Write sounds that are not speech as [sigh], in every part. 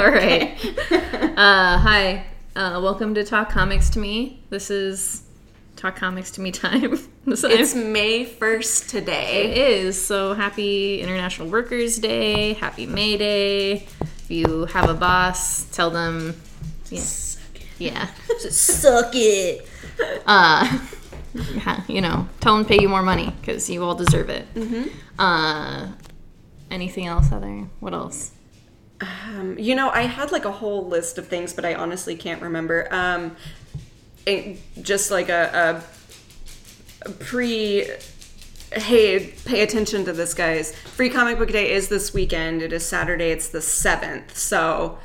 All right. [laughs] Uh, hi. Uh, welcome to Talk Comics to Me. This is Talk Comics to Me time. [laughs] This It's May 1st today. it is. So happy International Workers' Day. Happy May Day. If you have a boss, tell them. Yeah. Yeah. [laughs] Suck it. Uh, you know, tell them to pay you more money because you all deserve it. Mm-hmm. Uh, anything else, Heather? What else? Um, you know, I had like a whole list of things, but I honestly can't remember. Um, it- just like a, a, a pre. Hey, pay attention to this, guys. Free Comic Book Day is this weekend. It is Saturday. It's the 7th. So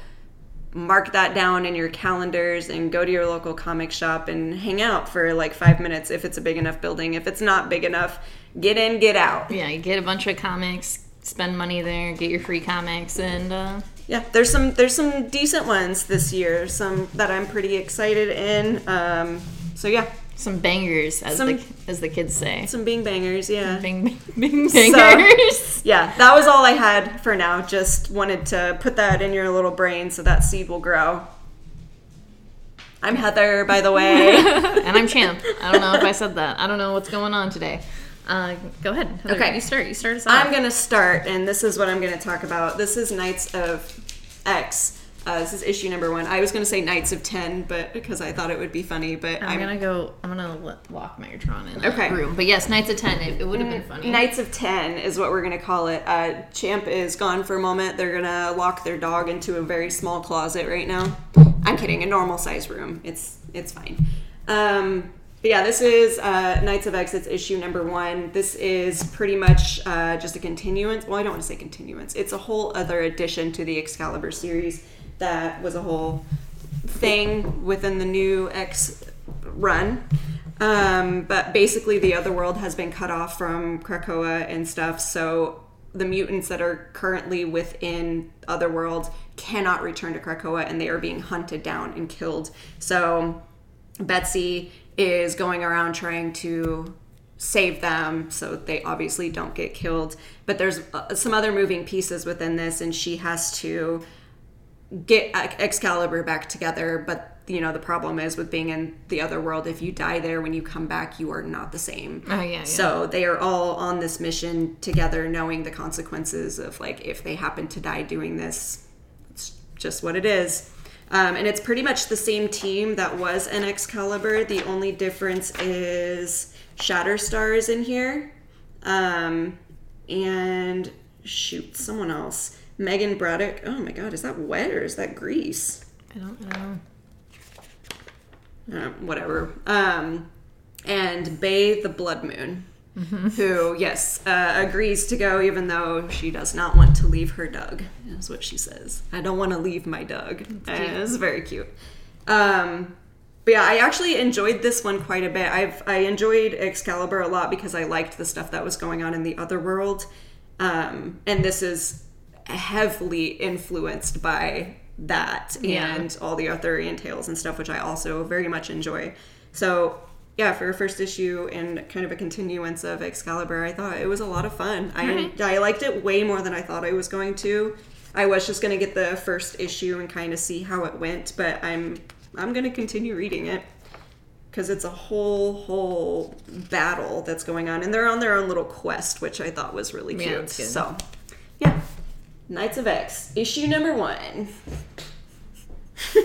mark that down in your calendars and go to your local comic shop and hang out for like five minutes if it's a big enough building. If it's not big enough, get in, get out. Yeah, get a bunch of comics, spend money there, get your free comics, and uh, Yeah, there's some there's some decent ones this year. Some that I'm pretty excited in. Um, so yeah, some bangers, as Some- the as the kids say. some Bing bangers. Yeah, Bing, [laughs] bing, bangers. yeah. That was all I had for now. Just wanted to put that in your little brain so that seed will grow. I'm Heather, by the way. [laughs] and I'm Champ. I don't know if I said that. I don't know what's going on today. Uh, go ahead. Heather, Okay. you start. You start us off. I'm gonna start, and this is what I'm gonna talk about. This is Knights of X. Uh, this is issue number one. I was gonna say Knights of Ten, but because I thought it would be funny, but I'm, gonna go. I'm gonna lock Megatron in Okay. room. But yes, Knights of Ten. It, it would have been funny. Knights of Ten is what we're gonna call it. Uh, Champ is gone for a moment. They're gonna lock their dog into a very small closet right now. I'm kidding, a normal size room. It's it's fine. Um, but yeah, this is uh, Knights of X. It's issue number one. This is pretty much uh, just a continuance. Well, I don't want to say continuance. It's a whole other addition to the Excalibur series that was a whole thing within the new X run. Um, but basically, the other world has been cut off from Krakoa and stuff. So the mutants that are currently within other Otherworld cannot return to Krakoa, and they are being hunted down and killed. So Betsy is going around trying to save them so they obviously don't get killed. But there's uh, some other moving pieces within this, and she has to get Excalibur back together, but you know the problem is with being in the other world. If you die there, when you come back, you are not the same. Oh, yeah, yeah. So they are all on this mission together, knowing the consequences of like if they happen to die doing this. It's just what it is. Um, and it's pretty much the same team that was in Excalibur. The only difference is Shatterstar is in here. Um, and shoot, someone else. Meggan Braddock. Oh my god, is that wet or is that grease? I don't know. uh, whatever. Um, and Bei the Blood Moon, who, yes, uh, agrees to go even though she does not want to leave her Doug, is what she says. I don't want to leave my Doug. It's very cute. Um, but yeah, I actually enjoyed this one quite a bit. I've I enjoyed Excalibur a lot because I liked the stuff that was going on in the other world, um, and this is heavily influenced by that Yeah. and all the Arthurian tales and stuff, which I also very much enjoy. So yeah, for a first issue and kind of a continuance of Excalibur, I thought it was a lot of fun. I. I liked it way more than I thought I was going to. I was just going to get the first issue and kind of see how it went, but I'm I'm going to continue reading it because it's a whole whole battle that's going on and they're on their own little quest which i thought was really Yeah, cute so yeah knights of x issue number one [laughs]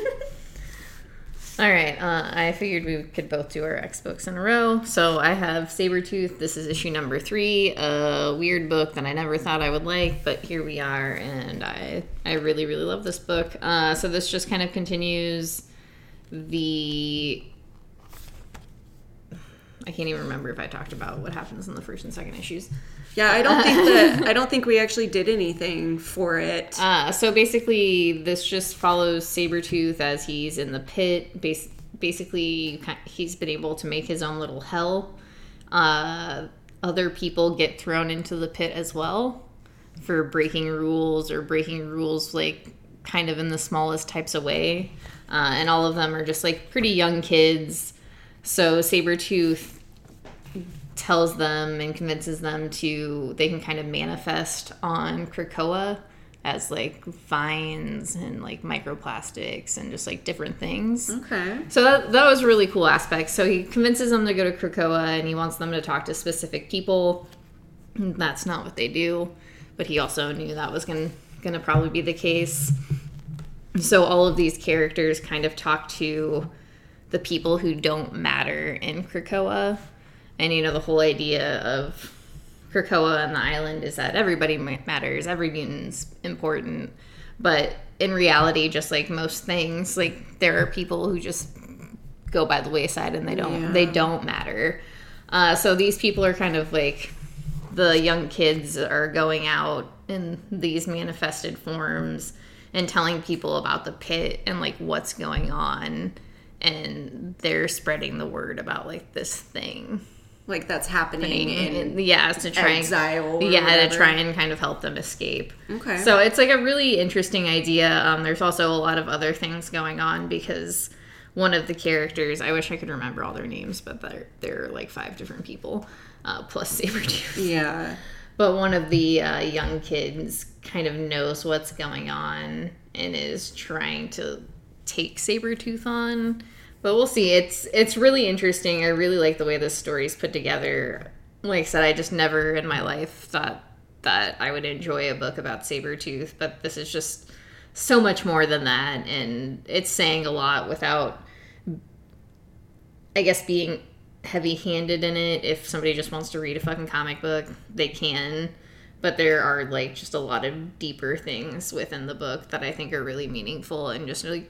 All right. Uh, I figured we could both do our X books in a row. So I have Sabretooth. This is issue number three. A weird book that I never thought I would like, but here we are, and I I really really love this book. Uh, so this just kind of continues the. I can't even remember if I talked about what happens in the first and second issues. Yeah i don't think that [laughs] i don't think we actually did anything for it Uh, so basically, this just follows Sabretooth as he's in the pit. Bas- basically, he's been able to make his own little hell. Uh, other people get thrown into the pit as well for breaking rules or breaking rules, like kind of in the smallest types of way. Uh, and all of them are just like pretty young kids. So Sabretooth tells them and convinces them to they can kind of manifest on Krakoa as like vines and like microplastics and just like different things. Okay. So that, that was a really cool aspect. So he convinces them to go to Krakoa and he wants them to talk to specific people. That's not what they do, but he also knew that was going going to probably be the case. So all of these characters kind of talk to the people who don't matter in Krakoa. And you know the whole idea of Krakoa and the island is that everybody matters, every mutant's important. But in reality, just like most things, like there are people who just go by the wayside and they don't Yeah. they don't matter. Uh, so these people are kind of like the young kids are going out in these manifested forms and telling people about the pit and like what's going on and they're spreading the word about like this thing Like that's happening in yeah to try exile and, yeah whatever. to try and kind of help them escape Okay. so it's like a really interesting idea um, there's also a lot of other things going on because one of the characters i wish i could remember all their names but they're, they're like five different people uh, plus [laughs] sabretooth yeah. but one of the uh, young kids kind of knows what's going on and is trying to take Sabretooth on. But we'll see. It's it's really interesting. I really like the way this story's put together. Like I said, I just never in my life thought that I would enjoy a book about Sabretooth, but this is just so much more than that and it's saying a lot without I guess being heavy handed in it. If somebody just wants to read a fucking comic book, they can. But there are like just a lot of deeper things within the book that I think are really meaningful and just really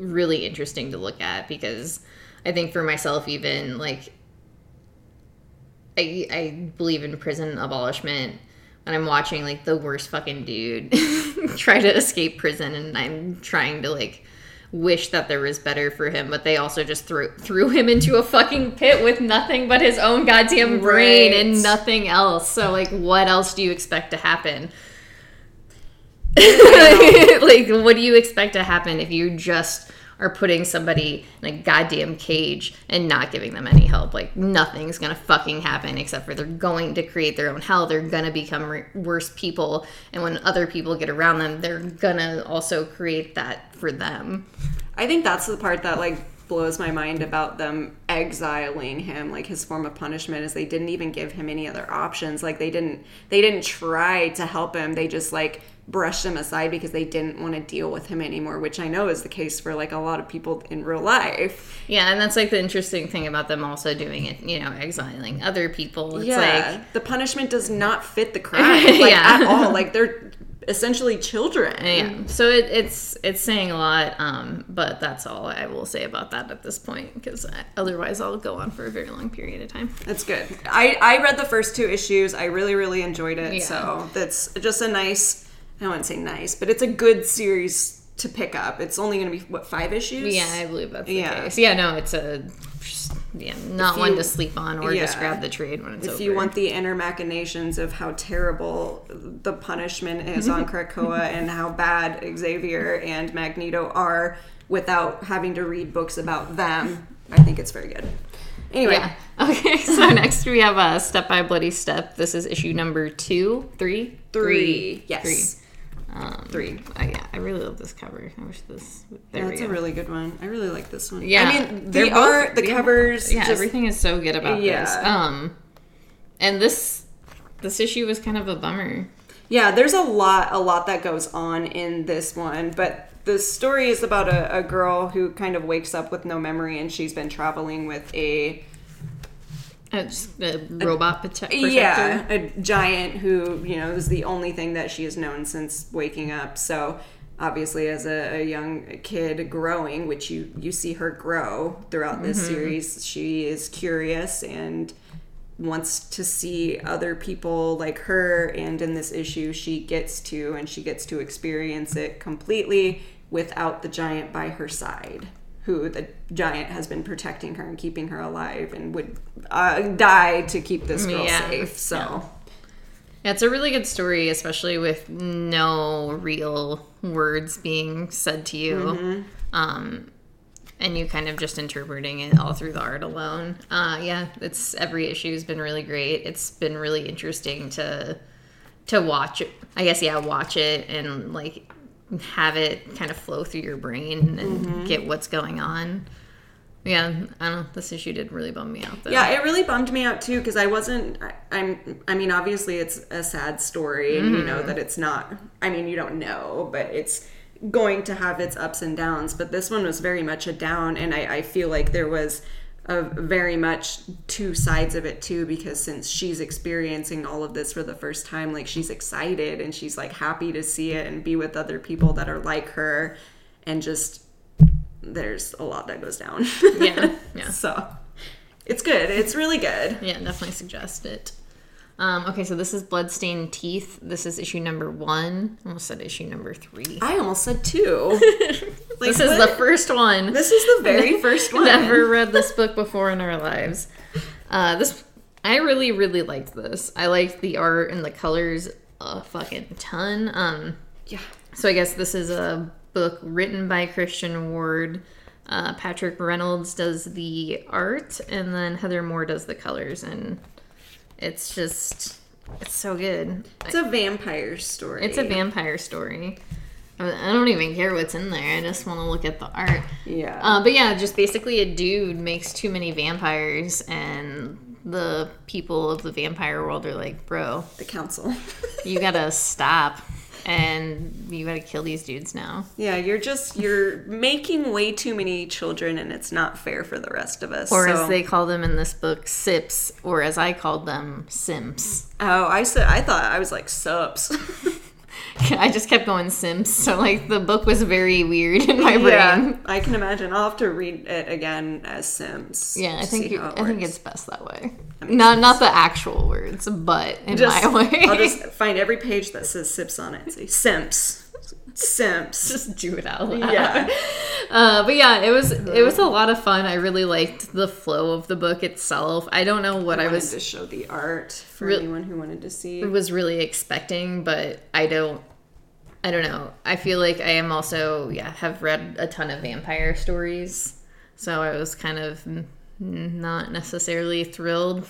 really interesting to look at because I think for myself even like I I believe in prison abolishment and I'm watching like the worst fucking dude [laughs] try to escape prison and I'm trying to like wish that there was better for him but they also just threw threw him into a fucking pit with nothing but his own goddamn brain Right. and nothing else so like what else do you expect to happen [laughs] like what do you expect to happen if you just are putting somebody in a goddamn cage and not giving them any help? Like nothing's gonna fucking happen except for they're going to create their own hell. They're gonna become re- worse people. And when other people get around them they're gonna also create that for them. I think that's the part that like blows my mind about them exiling him like his form of punishment is they didn't even give him any other options. Like they didn't they didn't try to help him. They just like brushed him aside because they didn't want to deal with him anymore which i know is the case for like a lot of people in real life yeah and that's like the interesting thing about them also doing it you know exiling other people it's yeah like the punishment does not fit the [laughs] crime like Yeah. at all like they're essentially children yeah so it, it's it's saying a lot um but that's all i will say about that at this point because otherwise i'll go on for a very long period of time That's good. I, I read the first two issues. I really, really enjoyed it. Yeah. So that's just a nice, I wouldn't say nice, but it's a good series to pick up. It's only going to be, what, five issues? yeah i believe that's the Yeah. case yeah no it's a yeah not If one to sleep on or just grab the trade when it's If over you want the inner machinations of how terrible the punishment is on [laughs] Krakoa and how bad Xavier and Magneto are without having to read books about them, I think it's very good. Anyway, yeah [laughs] okay so [laughs] next we have a step by bloody step this is issue number two three three. Yes. Um, Three. uh, yeah, I really love this cover. I wish this. Would be there That's we a really good one. I really like this one. Yeah, I mean, they're the both- art, the yeah, covers, Yeah, just, everything is so good about this. Yeah. Um, and this this issue was kind of a bummer. Yeah, there's a lot, a lot that goes on in this one, but the story is about a, a girl who kind of wakes up with no memory, and she's been traveling with a Just a robot prote- protector. yeah, a giant who you know is the only thing that she has known since waking up. So obviously, as a, a young kid growing, which you you see her grow throughout this mm-hmm. series, she is curious and wants to see other people like her and in this issue she gets to and she gets to experience it completely without the giant by her side who the giant has been protecting her and keeping her alive and would uh, die to keep this girl Yeah. safe so Yeah. Yeah, it's a really good story, especially with no real words being said to you. Mm-hmm. Um, and you kind of just interpreting it all through the art alone. Uh, yeah, it's every issue has been really great. It's been really interesting to to watch it. I guess yeah, watch it and like have it kind of flow through your brain and Mm-hmm. get what's going on. Yeah, I don't know. This issue did really bum me out though. Yeah, it really bummed me out too because I wasn't. I, I'm. I mean, obviously, it's a sad story, and you know that it's not. I mean, you don't know, but it's going to have its ups and downs. But this one was very much a down, and I, I feel like there was a very much two sides of it too because since she's experiencing all of this for the first time like she's excited and she's like happy to see it and be with other people that are like her and just there's a lot that goes down Yeah, [laughs] yeah. so it's good. It's really good. Yeah, definitely suggest it. Um, okay, so this is Bloodstained Teeth. This is issue number one. I almost said issue number three. I almost said two. [laughs] Like, this is the first one. This is the very first one. Never read this book before in our lives. Uh, this I really, really liked this. I liked the art and the colors a fucking ton. Um, Yeah. so I guess this is a book written by Christian Ward. Uh, Patrick Reynolds does the art, and then Heather Moore does the colors, and it's just it's so good. It's a vampire story. It's a vampire story. I don't even care what's in there. I just want to look at the art. Yeah. Uh, but yeah, just basically a dude makes too many vampires, and the people of the vampire world are like, bro, the council. you gotta [laughs] stop, and you gotta kill these dudes now. yeah, you're just you're making way too many children, and it's not fair for the rest of us. Or so- as they call them in this book, sips, or as I called them, simps. oh, I said I thought I was like subs. [laughs] [laughs] I just kept going Sims. so like the book was very weird [laughs] in my brain. yeah, I can imagine. I'll have to read it again as Sims. Yeah, I think you, I think it's best that way. Not not the actual words, but in just, my [laughs] way. I'll just find every page that says sips on it. Say simps, simps. [laughs] just do it out loud. Yeah. [laughs] Uh, but yeah, it was it was a lot of fun. I really liked the flow of the book itself. I don't know what I, wanted was to show the art for Re- anyone who wanted to see. was really expecting, but I don't I don't know. I feel like I am also yeah have read a ton of vampire stories, so I was kind of not necessarily thrilled.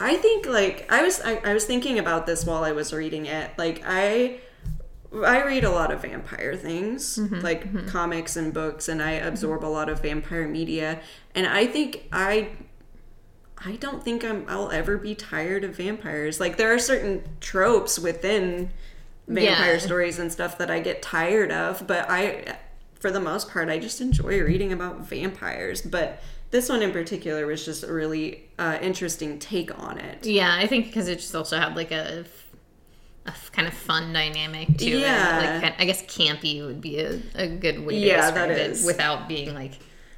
I think like I was I, I was thinking about this while I was reading it. Like I I read a lot of vampire things, Mm-hmm, like comics and books, and I absorb a lot of vampire media. And I think I I don't think I'm I'll ever be tired of vampires. Like there are certain tropes within vampire Yeah. stories and stuff that I get tired of, but I for the most part I just enjoy reading about vampires. But this one in particular was just a really uh, interesting take on it. Yeah, I think because it just also had like a, a kind of fun dynamic to Yeah. it. Like kind- I guess campy would be a, a good way to Yeah, describe that it without being like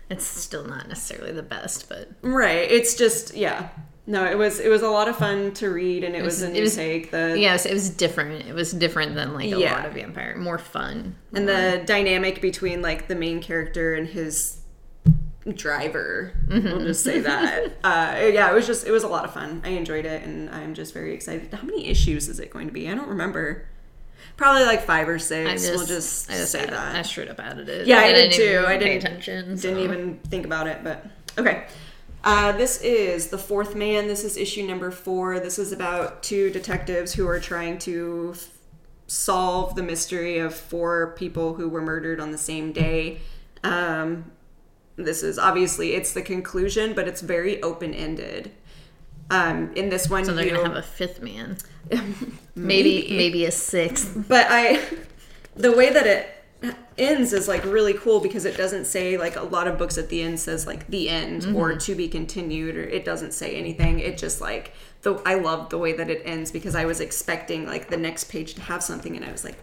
it's still not necessarily the best, but Right. It's just yeah. No, it was it was a lot of fun to read, and it, was, was- a it new was- take. The yes, it was different. It was different than like a Yeah. lot of vampire, more fun. and the dynamic between like the main character and his driver. We'll just say that. [laughs] uh, yeah, it was just it was a lot of fun. I enjoyed it, and I'm just very excited. How many issues is it going to be? I don't remember. Probably like five or six. just, we'll just, I just say added- that. I straight up added it. Yeah, I And did too. I didn't- attention. Didn't even think about it, but okay. Uh, this is the fourth man. This is issue number four. This is about two detectives who are trying to f- solve the mystery of four people who were murdered on the same day. Um, this is obviously it's the conclusion, but it's very open ended. Um, in this one, So they're you, gonna have a fifth man. [laughs] Maybe maybe a sixth. but I, the way that it ends is like really cool because it doesn't say like a lot of books at the end says like the end or to be continued or it doesn't say anything. It just like the I love the way that it ends because I was expecting like the next page to have something and I was like,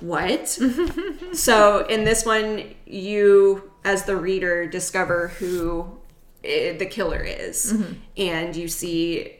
what? [laughs] so in this one, you as the reader discover who eh, the killer is, and you see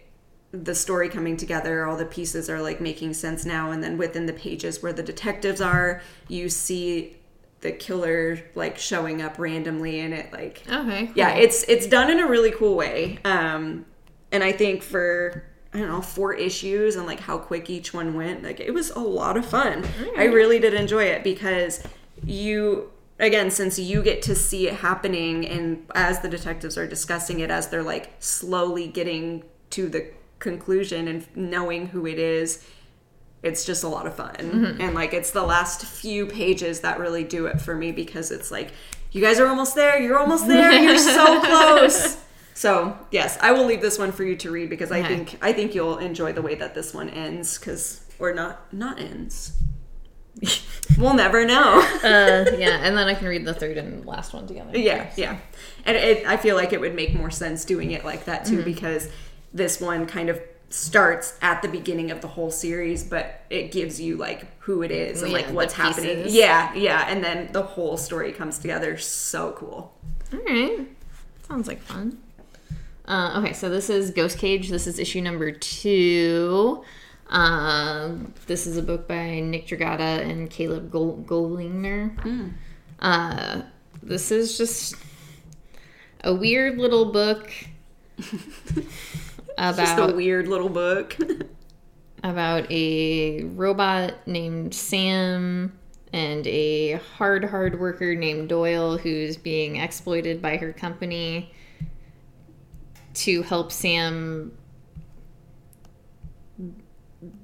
the story coming together. All the pieces are like making sense now. And then within the pages where the detectives are you see the killer like showing up randomly. And it like Okay. yeah it's it's done in a really cool way. Um and i think for i don't know four issues and like how quick each one went like it was a lot of fun i really did enjoy it because you again since you get to see it happening and as the detectives are discussing it as they're like slowly getting to the conclusion and knowing who it is it's just a lot of fun. Mm-hmm. And like it's the last few pages that really do it for me because it's like you guys are almost there, you're almost there, you're so [laughs] close. So yes, I will leave this one for you to read because I Okay. think I think you'll enjoy the way that this one ends because or not not ends. [laughs] we'll never know. [laughs] uh, [laughs] yeah, and then I can read the third and last one together. Yeah, yeah. And it, I feel like it would make more sense doing it like that Mm-hmm. too because this one kind of starts at the beginning of the whole series, but it gives you like who it is and Yeah, like what's happening. Yeah, yeah. And then the whole story comes together. So cool. All right. Sounds like fun. Uh, okay, so this is Ghost Cage. This is issue number two. Um, this is a book by Nick Dragotta and Caleb Gol- Gollinger. Uh, this is just a weird little book [laughs] about just a weird little book. [laughs] about a robot named Sam and a hard hard worker named Doyle who's being exploited by her company to help Sam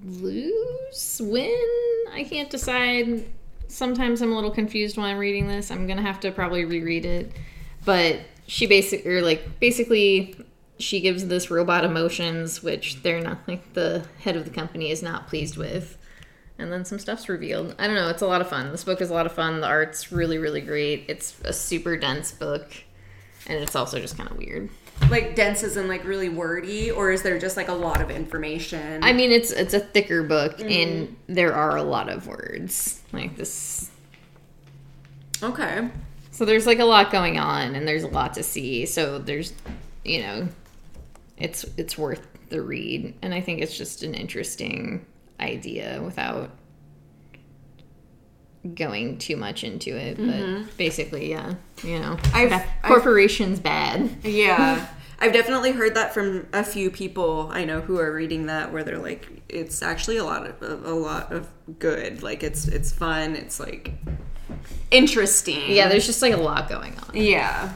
lose win? I can't decide. Sometimes I'm a little confused when I'm reading this. I'm gonna have to probably reread it. But she basically or like basically she gives this robot emotions which they're not like the head of the company is not pleased with. And then some stuff's revealed. I don't know. It's a lot of fun. This book is a lot of fun. The art's really really great. It's a super dense book and it's also just kind of weird like dense as in like really wordy, or is there just like a lot of information? i mean it's it's a thicker book mm-hmm. and there are a lot of words like this okay. So there's like a lot going on and there's a lot to see. So there's you know it's it's worth the read and I think it's just an interesting idea without going too much into it. But basically, yeah, you know. I've- okay, I've- corporations bad. Yeah. [laughs] I've definitely heard that from a few people I know who are reading that where they're like it's actually a lot of a lot of good. Like it's it's fun, it's like interesting. Yeah, there's just like a lot going on. Yeah.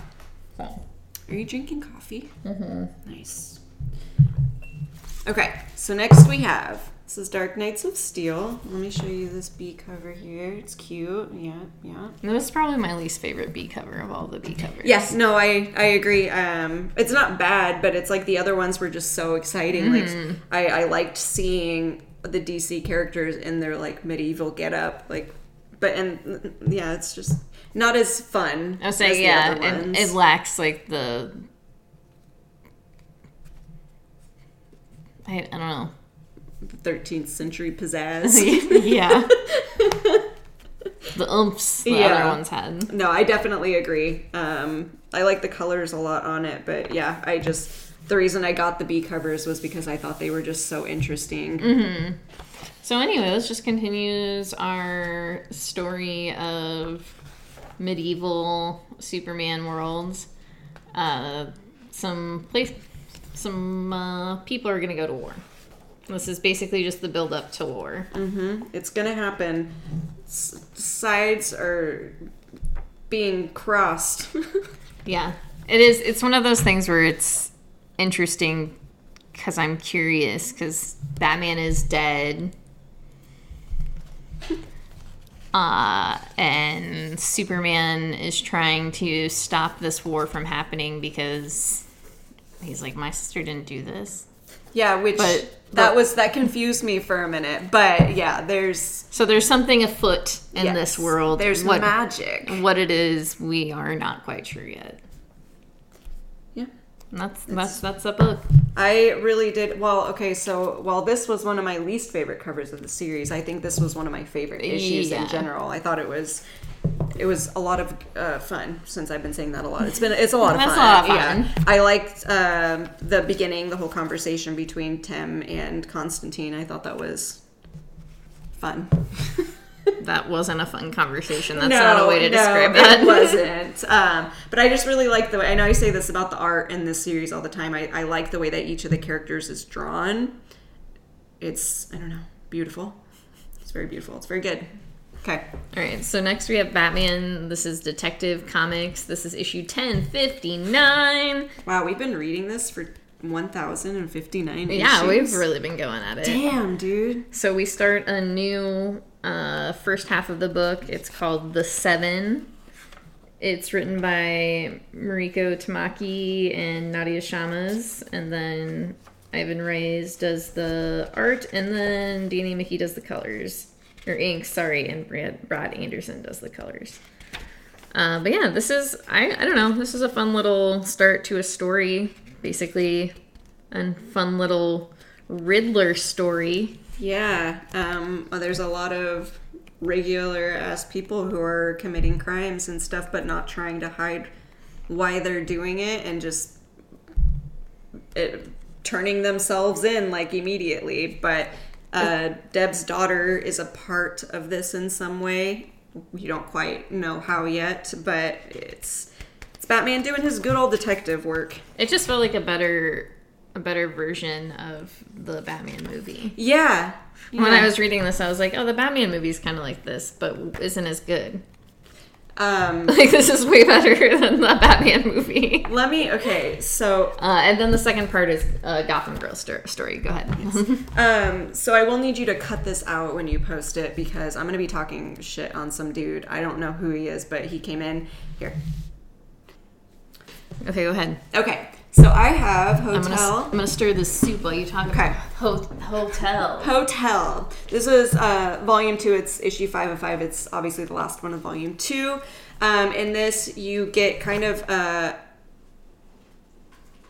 Are you drinking coffee? Mm-hmm. Nice. Okay, so next we have this is Dark Knights of Steel. Let me show you this B cover here. It's cute. Yeah, yeah. This is probably my least favorite B cover of all the B covers. Yes, no, I I agree. Um, it's not bad, but it's like the other ones were just so exciting. Like I, I liked seeing the DC characters in their like medieval getup. Like, but and yeah, it's just not as fun. I was as saying, yeah, it, it lacks like the. I, I don't know. 13th century pizzazz. [laughs] yeah. the umps the Yeah. other ones had. no, I definitely agree. Um, I like the colors a lot on it, but yeah, I just the reason I got the B covers was because I thought they were just so interesting. Mm-hmm. So anyway, this just continues our story of medieval Superman worlds. Uh, some place, some uh, people are gonna go to war. This is basically just the build up to war. It's gonna happen. S- sides are being crossed. [laughs] Yeah, it is. It's one of those things where it's interesting because I'm curious because Batman is dead. [laughs] Uh, and Superman is trying to stop this war from happening because he's like, my sister didn't do this. Yeah, which But- that but- was that confused me for a minute. But yeah, there's So there's something afoot in yes, this world. There's what, magic. what it is, we are not quite sure yet. That's that's that's a book. I really did well. Okay, so while this was one of my least favorite covers of the series, I think this was one of my favorite issues Yeah. in general. I thought it was it was a lot of uh, fun. Since I've been saying that a lot, it's been it's a lot of fun. a lot of Yeah. I liked um, the beginning, the whole conversation between Tim and Constantine. I thought that was fun. [laughs] That wasn't a fun conversation. That's not a way to describe no, that. It wasn't. Um, but I just really like the way. I know I say this about the art in this series all the time. I, I like the way that each of the characters is drawn. It's I don't know, beautiful. It's very beautiful. It's very good. Okay. All right, so next we have Batman. This is Detective Comics. This is issue 1059. Wow, we've been reading this for 1059 Yeah, issues. we've really been going at it. Damn, dude. So we start a new uh, first half of the book. It's called The Seven. It's written by Mariko Tamaki and Nadia Shammas, and then Ivan Reyes does the art, and then Danny Miki does the colors or ink. Sorry, and Brad, Brad Anderson does the colors. Uh, but yeah, this is I I don't know. This is a fun little start to a story, basically, and fun little Riddler story. Yeah, um, well, there's a lot of regular ass people who are committing crimes and stuff, but not trying to hide why they're doing it and just it, turning themselves in like immediately. But uh, Deb's daughter is a part of this in some way. We don't quite know how yet, but it's it's Batman doing his good old detective work. It just felt like a better a better version of the Batman movie. Yeah. When yeah. I was reading this, I was like, "Oh, the Batman movie is kind of like this, but isn't as good. um, [laughs] Like this is way better [laughs] than the Batman movie." let me. Okay, so Uh, and then the second part is uh, Gotham Girl sto- story. Go ahead. Um, so I will need you to cut this out when you post it because I'm gonna be talking shit on some dude. I don't know who he is, but he came in here. okay, go ahead. Okay, so I have I'm gonna, hotel. I'm gonna stir this soup while you talk Okay. about ho- hotel. Hotel. This is uh, volume two. It's issue five of five. It's obviously the last one of volume two. Um, in this, you get kind of a,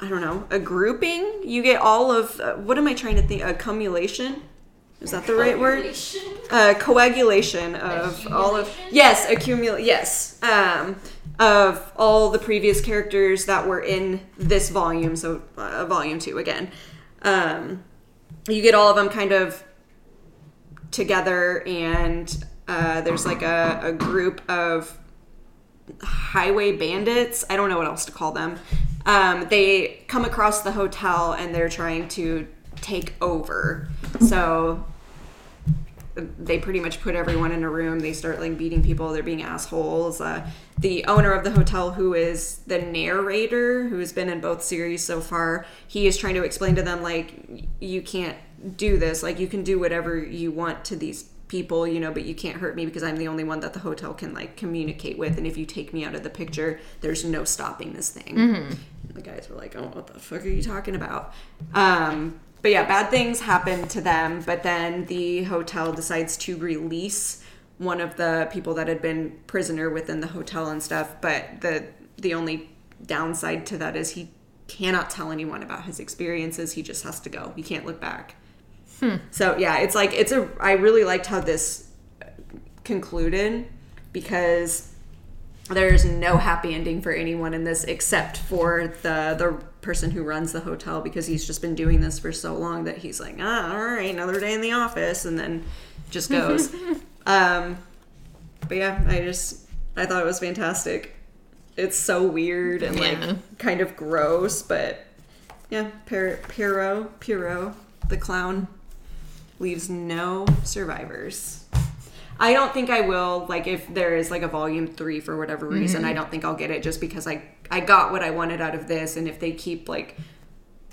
I don't know, a grouping. You get all of uh, what am I trying to think? A cumulation. Is that the right word? uh, coagulation of all of yes accumulate yes um, of all the previous characters that were in this volume so uh, volume two again. Um, you get all of them kind of together and uh, there's like a, a group of highway bandits. I don't know what else to call them. Um, they come across the hotel and they're trying to take over. So they pretty much put everyone in a room. They start like beating people. They're being assholes. Uh, the owner of the hotel, who is the narrator, who has been in both series so far, he is trying to explain to them like you can't do this. Like you can do whatever you want to these people, you know, but you can't hurt me because I'm the only one that the hotel can like communicate with. And if you take me out of the picture, there's no stopping this thing. The guys were like, "Oh, what the fuck are you talking about?" Um, but yeah, bad things happen to them. But then the hotel decides to release one of the people that had been prisoner within the hotel and stuff. But the the only downside to that is he cannot tell anyone about his experiences. He just has to go. He can't look back. Hmm. So yeah, it's like it's a. I really liked how this concluded because there's no happy ending for anyone in this except for the the person who runs the hotel because he's just been doing this for so long that he's like ah all right another day in the office and then just goes. [laughs] Um but yeah i just i thought it was fantastic. It's so weird and Yeah. like kind of gross but yeah Pir- Piro Piro the clown leaves no survivors I don't think I will. Like, if there is like a volume three for whatever mm-hmm. reason, I don't think I'll get it just because I I got what I wanted out of this. And if they keep like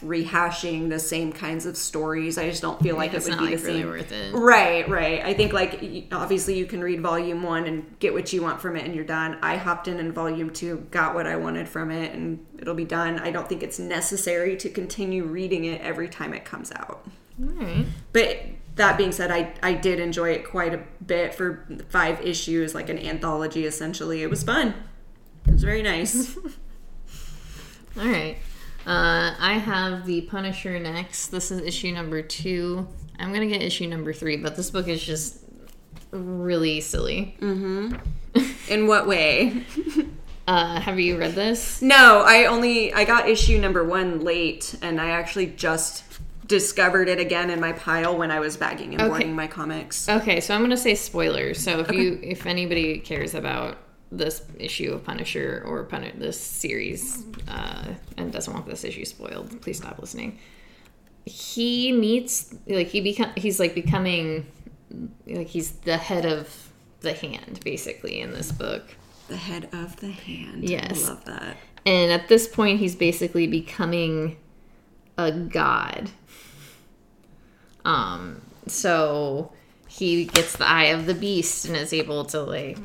rehashing the same kinds of stories, I just don't feel like it's it would be like the really same. worth it. Right, right. I think like obviously you can read volume one and get what you want from it, and you're done. I hopped in in volume two, got what I wanted from it, and it'll be done. I don't think it's necessary to continue reading it every time it comes out. All right. But that being said, I, I did enjoy it quite a bit for five issues, like an anthology essentially. It was fun. It was very nice. [laughs] All right. Uh, I have the Punisher next. This is issue number two. I'm gonna get issue number three, but this book is just really silly. Mm-hmm. [laughs] In what way? [laughs] Uh, have you read this? No, I only I got issue number one late, and I actually just discovered it again in my pile when I was bagging and Okay. boarding my comics. Okay, so I'm gonna say spoilers. So if you, if anybody cares about this issue of Punisher or Pun- this series uh, and doesn't want this issue spoiled, please stop listening. He meets like he become he's like becoming like he's the head of the hand basically in this book. The head of the hand. Yes. I love that. And at this point, he's basically becoming a god. Um, so he gets the eye of the beast and is able to like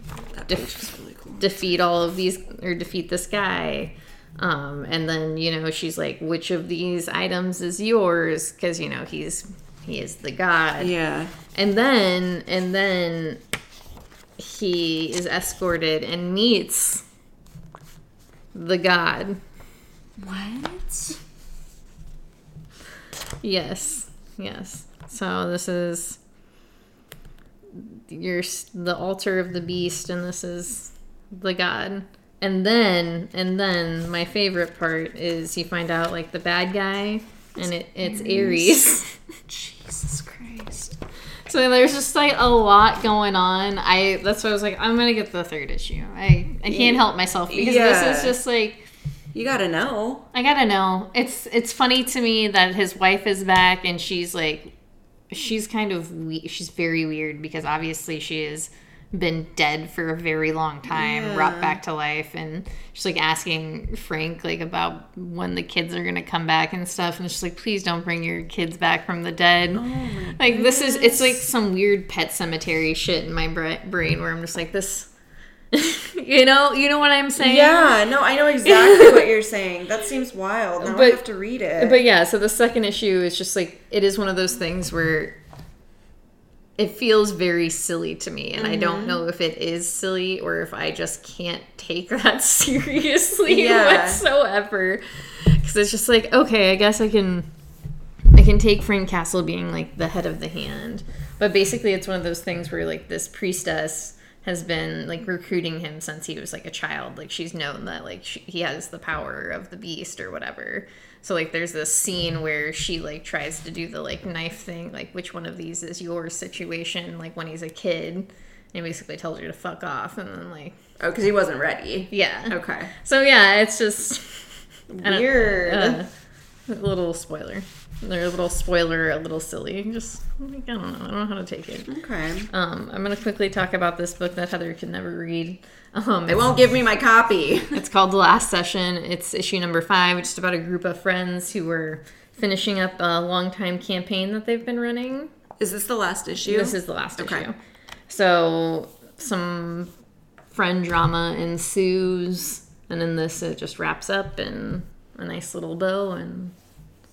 Def- really cool. defeat all of these or defeat this guy. Um, and then you know she's like, which of these items is yours? Because you know he's he is the god. Yeah. And then and then he is escorted and meets the god. What? Yes, yes. So this is your the altar of the beast, and this is the god. And then, and then, my favorite part is you find out like the bad guy, and it, it's Ares. [laughs] Jesus Christ. so there's just like a lot going on. I that's why I was like, I'm gonna get the third issue. I I can't help myself because Yeah. this is just like You gotta know. I gotta know. It's it's funny to me that his wife is back and she's like, she's kind of we- she's very weird because obviously she has been dead for a very long time, Yeah. brought back to life, and she's like asking Frank like about when the kids are gonna come back and stuff, and she's like, please don't bring your kids back from the dead. Oh like this is it's like some weird pet cemetery shit in my bra- brain where I'm just like this. [laughs] you know, you know what I'm saying? Yeah, no, I know exactly what you're saying. That seems wild. Now I have to read it. But yeah, so the second issue is just like it is one of those things where it feels very silly to me, and I don't Mm-hmm. know if it is silly or if I just can't take [laughs] that seriously Yeah. whatsoever. Because it's just like, okay, I guess I can, I can take Frank Castle being like the head of the hand, but basically it's one of those things where like this priestess has been like recruiting him since he was like a child like she's known that like she, he has the power of the beast or whatever so like there's this scene where she like tries to do the like knife thing like which one of these is your situation like when he's a kid and he basically tells her to fuck off and then like oh, because he wasn't ready. yeah Okay. so yeah it's just [laughs] Weird. Uh, a [laughs] little spoiler they're a little spoiler a little silly just i don't know i don't know how to take it okay. um, I'm going to quickly talk about this book that Heather can never read. Um, They won't give me my copy. [laughs] it's called The Last Session. It's issue number five, It's just about a group of friends who were finishing up a long time campaign that they've been running. Is this the last issue? This is the last Okay. issue. So some friend drama ensues, and in this it just wraps up in a nice little bow. And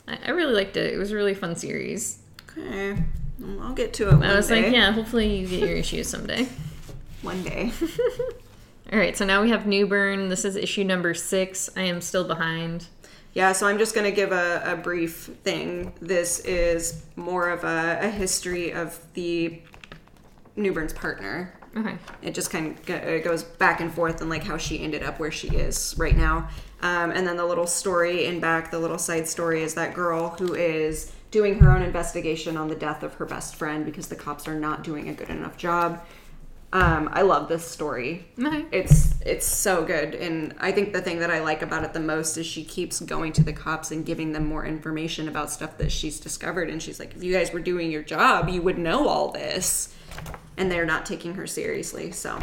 I, I really liked it. It was a really fun series. okay. Well, I'll get to it I was day. like, yeah, hopefully you get your issues someday. [laughs] One day. [laughs] All right, so now we have Newburn. This is issue number six. I am still behind. Yeah, so I'm just going to give a, a brief thing. This is more of a, a history of the Newburn's partner. Okay. It just kind of it goes back and forth and like how she ended up where she is right now. Um, and then the little story in back, the little side story is that girl who is doing her own investigation on the death of her best friend because the cops are not doing a good enough job. Um, I love this story. Okay. It's it's so good, and I think the thing that I like about it the most is she keeps going to the cops and giving them more information about stuff that she's discovered. And she's like, if you guys were doing your job, you would know all this. And they're not taking her seriously, so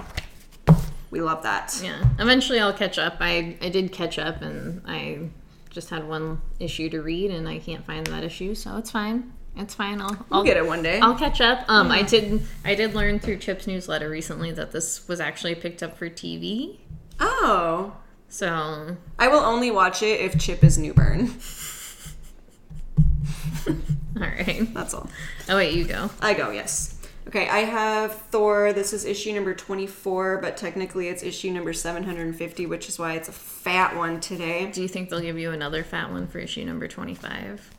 we love that. Yeah. Eventually I'll catch up. I, I did catch up and I just had one issue to read and I can't find that issue, so it's fine. It's fine. I'll, I'll We'll get it one day. I'll catch up. Um, I did. I did learn through Chip's newsletter recently that this was actually picked up for TV. oh, So I will only watch it if Chip is Newburn. [laughs] [laughs] all right. That's all. Oh wait, you go. I go, yes. Okay, I have Thor. This is issue number 24, but technically it's issue number 750, which is why it's a fat one today. Do you think they'll give you another fat one for issue number twenty-five?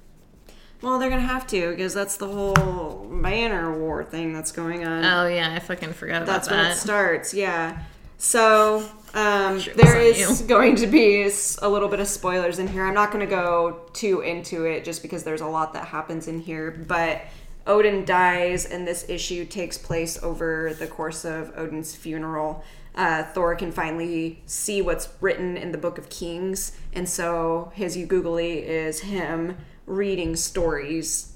Well, they're gonna have to because that's the whole banner war thing that's going on. Oh yeah, I fucking forgot about that. that's when it starts. Yeah. So um, Sure, there is going to be a little bit of spoilers in here. I'm not going to go too into it just because there's a lot that happens in here. But Odin dies, and this issue takes place over the course of Odin's funeral. Uh, Thor can finally see what's written in the Book of Kings, and so his Googly is him reading stories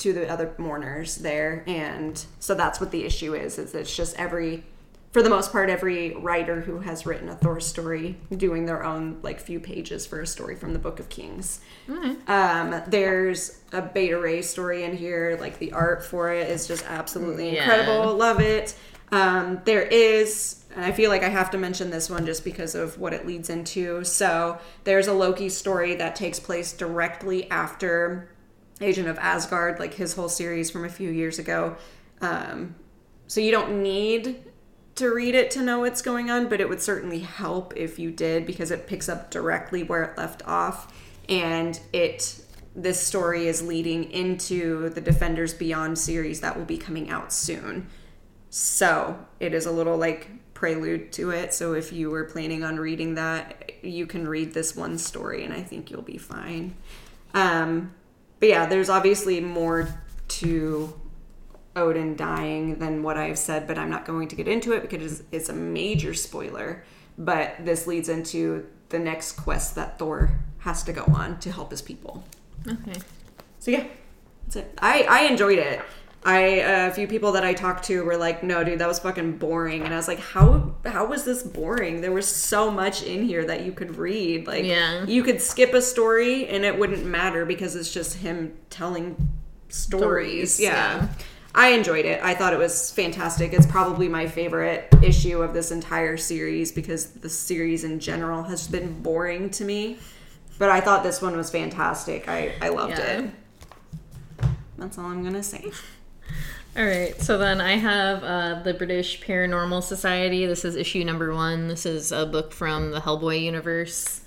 to the other mourners there and so that's what the issue is is it's just every for the most part, every writer who has written a Thor story doing their own like few pages for a story from the Book of Kings. Um, there's a Beta Ray story in here. Like the art for it is just absolutely Yeah. incredible. Love it. Um, there is, and I feel like I have to mention this one just because of what it leads into. So there's a Loki story that takes place directly after Agent of Asgard, like his whole series from a few years ago. Um, so you don't need to read it to know what's going on, but it would certainly help if you did because it picks up directly where it left off, and it this story is leading into the Defenders Beyond series that will be coming out soon. So it is a little like prelude to it. So if you were planning on reading that, you can read this one story, and I think you'll be fine. Um, but yeah, there's obviously more to Odin dying than what I've said, but I'm not going to get into it because it's a major spoiler. But this leads into the next quest that Thor has to go on to help his people. Okay. So yeah, that's it. I I enjoyed it. I uh, a few people that I talked to were like, "No, dude, that was fucking boring," and I was like, "How how was this boring? There was so much in here that you could read. Like, Yeah. you could skip a story and it wouldn't matter because it's just him telling stories. Stories, yeah. yeah. I enjoyed it. I thought it was fantastic. It's probably my favorite issue of this entire series because the series in general has been boring to me. But I thought this one was fantastic. I, I loved Yeah. it. That's all I'm gonna say. All right, so then I have uh, the British Paranormal Society. This is issue number one. This is a book from the Hellboy universe.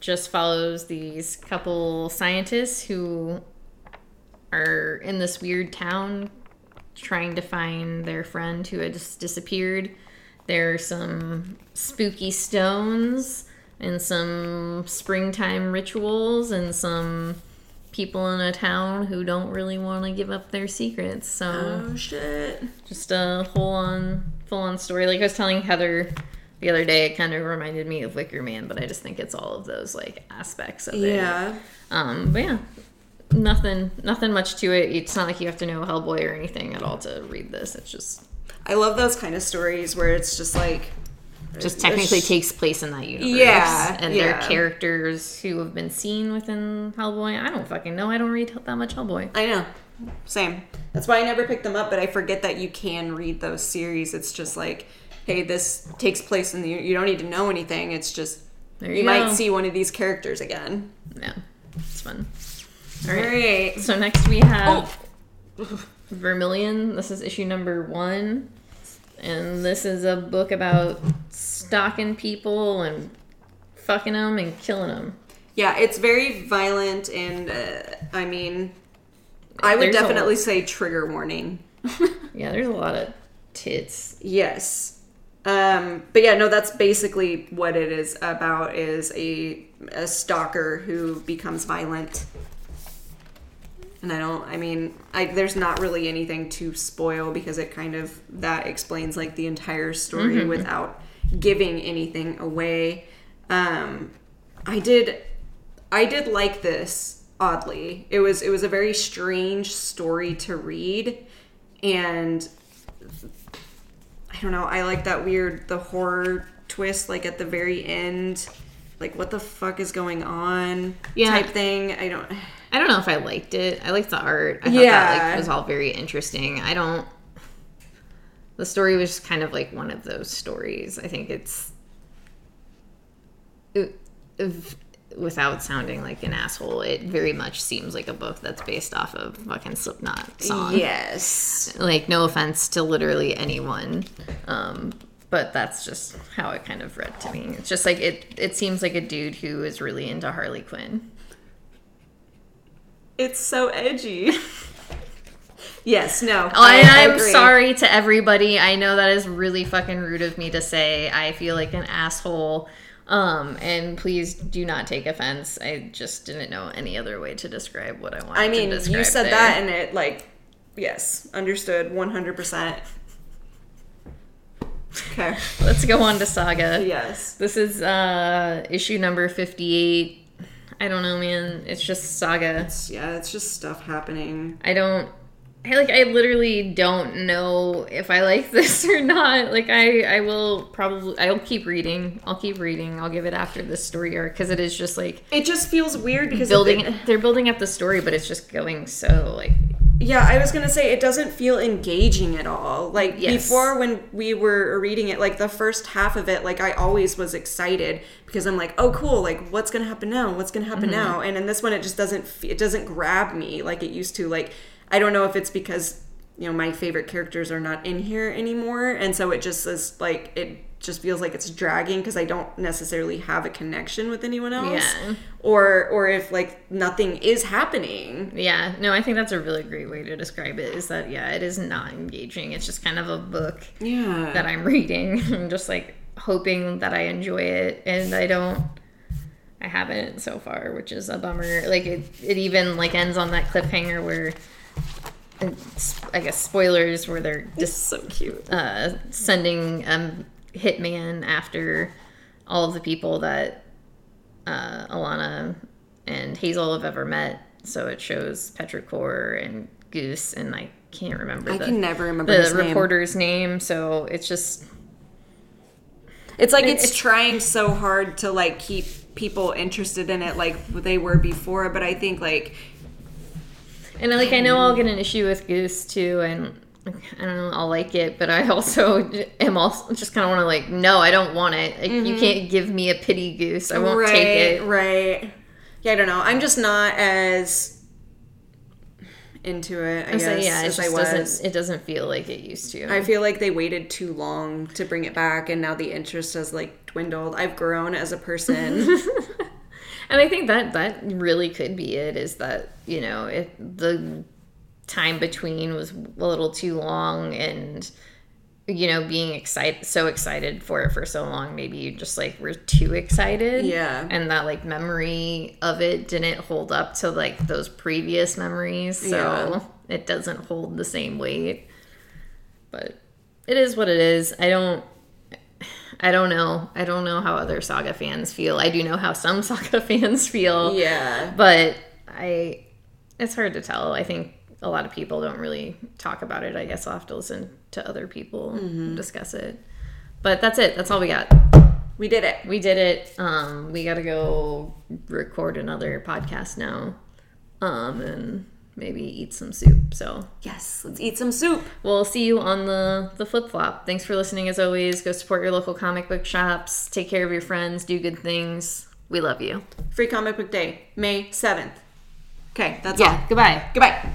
Just follows these couple scientists who are in this weird town trying to find their friend who had just disappeared. There are some spooky stones and some springtime rituals and some people in a town who don't really want to give up their secrets. So Oh shit. just a whole on full on story. Like I was telling Heather the other day, it kind of reminded me of Wicker Man, but I just think it's all of those like aspects of it. Yeah. Um, but yeah, nothing, nothing much to it. It's not like you have to know Hellboy or anything at all to read this. It's just I love those kind of stories where it's just like just technically sh- takes place in that universe. Yeah, and they're characters who have been seen within Hellboy. I don't fucking know. I don't read that much Hellboy. I know. Same. That's why I never picked them up, but I forget that you can read those series. It's just like, hey, this takes place in the you don't need to know anything. It's just There you, you, might see one of these characters again. Yeah, it's fun. All right. So next we have Vermilion. This is issue number one. And this is a book about stalking people and fucking them and killing them. Yeah, it's very violent, and uh, I mean, I would There's definitely say trigger warning. [laughs] Yeah, there's a lot of tits. Yes. Um, but yeah, no, that's basically what it is about is a, a stalker who becomes violent. And I don't, I mean, I, there's not really anything to spoil because it kind of, that explains like the entire story without giving anything away. Um, I did, I did like this oddly. It was, it was a very strange story to read and I don't know. I like that weird the horror twist like at the very end. Like what the fuck is going on? Yeah. Type thing. I don't I don't know if I liked it. I liked the art. I thought Yeah. that like was all very interesting. I don't the story was just kind of like one of those stories. I think it's it, without sounding like an asshole, it very much seems like a book that's based off of fucking Slipknot song. Yes. Like no offense to literally anyone. Um but that's just how it kind of read to me. It's just like it it seems like a dude who is really into Harley Quinn. It's so edgy. [laughs] yes, no. I, I'm agree. sorry to everybody. I know that is really fucking rude of me to say. I feel like an asshole. Um, and please do not take offense. I just didn't know any other way to describe what I wanted. I mean, you said there. that and it like yes, understood 100%. Okay. Let's go on to Saga. Yes. This is uh issue number 58. I don't know, man. It's just Saga. It's, yeah, it's just stuff happening. I don't I like I literally don't know if I like [laughs] this or not. Like I I will probably I'll keep reading. I'll keep reading. I'll give it after this story arc because it is just like It just feels weird because building. They're building up the story, but it's just going so like yeah, I was gonna say it doesn't feel engaging at all. Like Yes. before, when we were reading it, like the first half of it, like I always was excited because I'm like, oh, cool. Like, what's gonna happen now? What's gonna happen mm-hmm. now? And in this one, it just doesn't. It doesn't grab me like it used to. Like, I don't know if it's because you know my favorite characters are not in here anymore, and so it just is like it just feels like it's dragging because I don't necessarily have a connection with anyone else. Yeah. Or or if like nothing is happening. yeah. No, I think that's a really great way to describe it. Is that yeah, it is not engaging. It's just kind of a book Yeah. that I'm [laughs] reading. I'm just like hoping that I enjoy it, and I don't. I haven't so far, which is a bummer. Like it, it even like ends on that cliffhanger where, I guess spoilers where they're just so cute. uh, sending um hitman after all of the people that uh, Alana and Hazel have ever met. So it shows Petrichor and Goose, and I can't remember I the, can never remember the his name. reporter's name. So it's just It's like it's, It's- trying so hard to like keep people interested in it like they were before, but I think like And like I know I'll get an issue with Goose too, and I don't know I'll like it, but I [laughs] also am also just kind of want to like no, I don't want it. Like you mm-hmm. can't give me a pity Goose. I won't right, take it. right. Yeah, I don't know. I'm just not as into it. I guess So yeah, it as just I was. doesn't it doesn't feel like it used to. I feel like they waited too long to bring it back, and now the interest has like dwindled. I've grown as a person. [laughs] [laughs] And I think that that really could be it. Is that you know it the time between was a little too long, and you know being excited so excited for it for so long, maybe you just like were too excited. Yeah. and that like memory of it didn't hold up to like those previous memories, so Yeah. it doesn't hold the same weight. But it is what it is. I don't. I don't know. I don't know how other saga fans feel. I do know how some [laughs] saga fans feel. yeah. But I it's hard to tell. I think a lot of people don't really talk about it. I guess I'll have to listen to other people discuss it. But that's it. That's all we got. We did it. We did it. Um we got to go record another podcast now. Um and maybe eat some soup. So, Yes. Let's eat some soup. We'll see you on the the flip flop. Thanks for listening as always. Go support your local comic book shops. Take care of your friends. Do good things. We love you. Free Comic Book Day, May 7th. Okay, that's Yeah. Goodbye. Goodbye.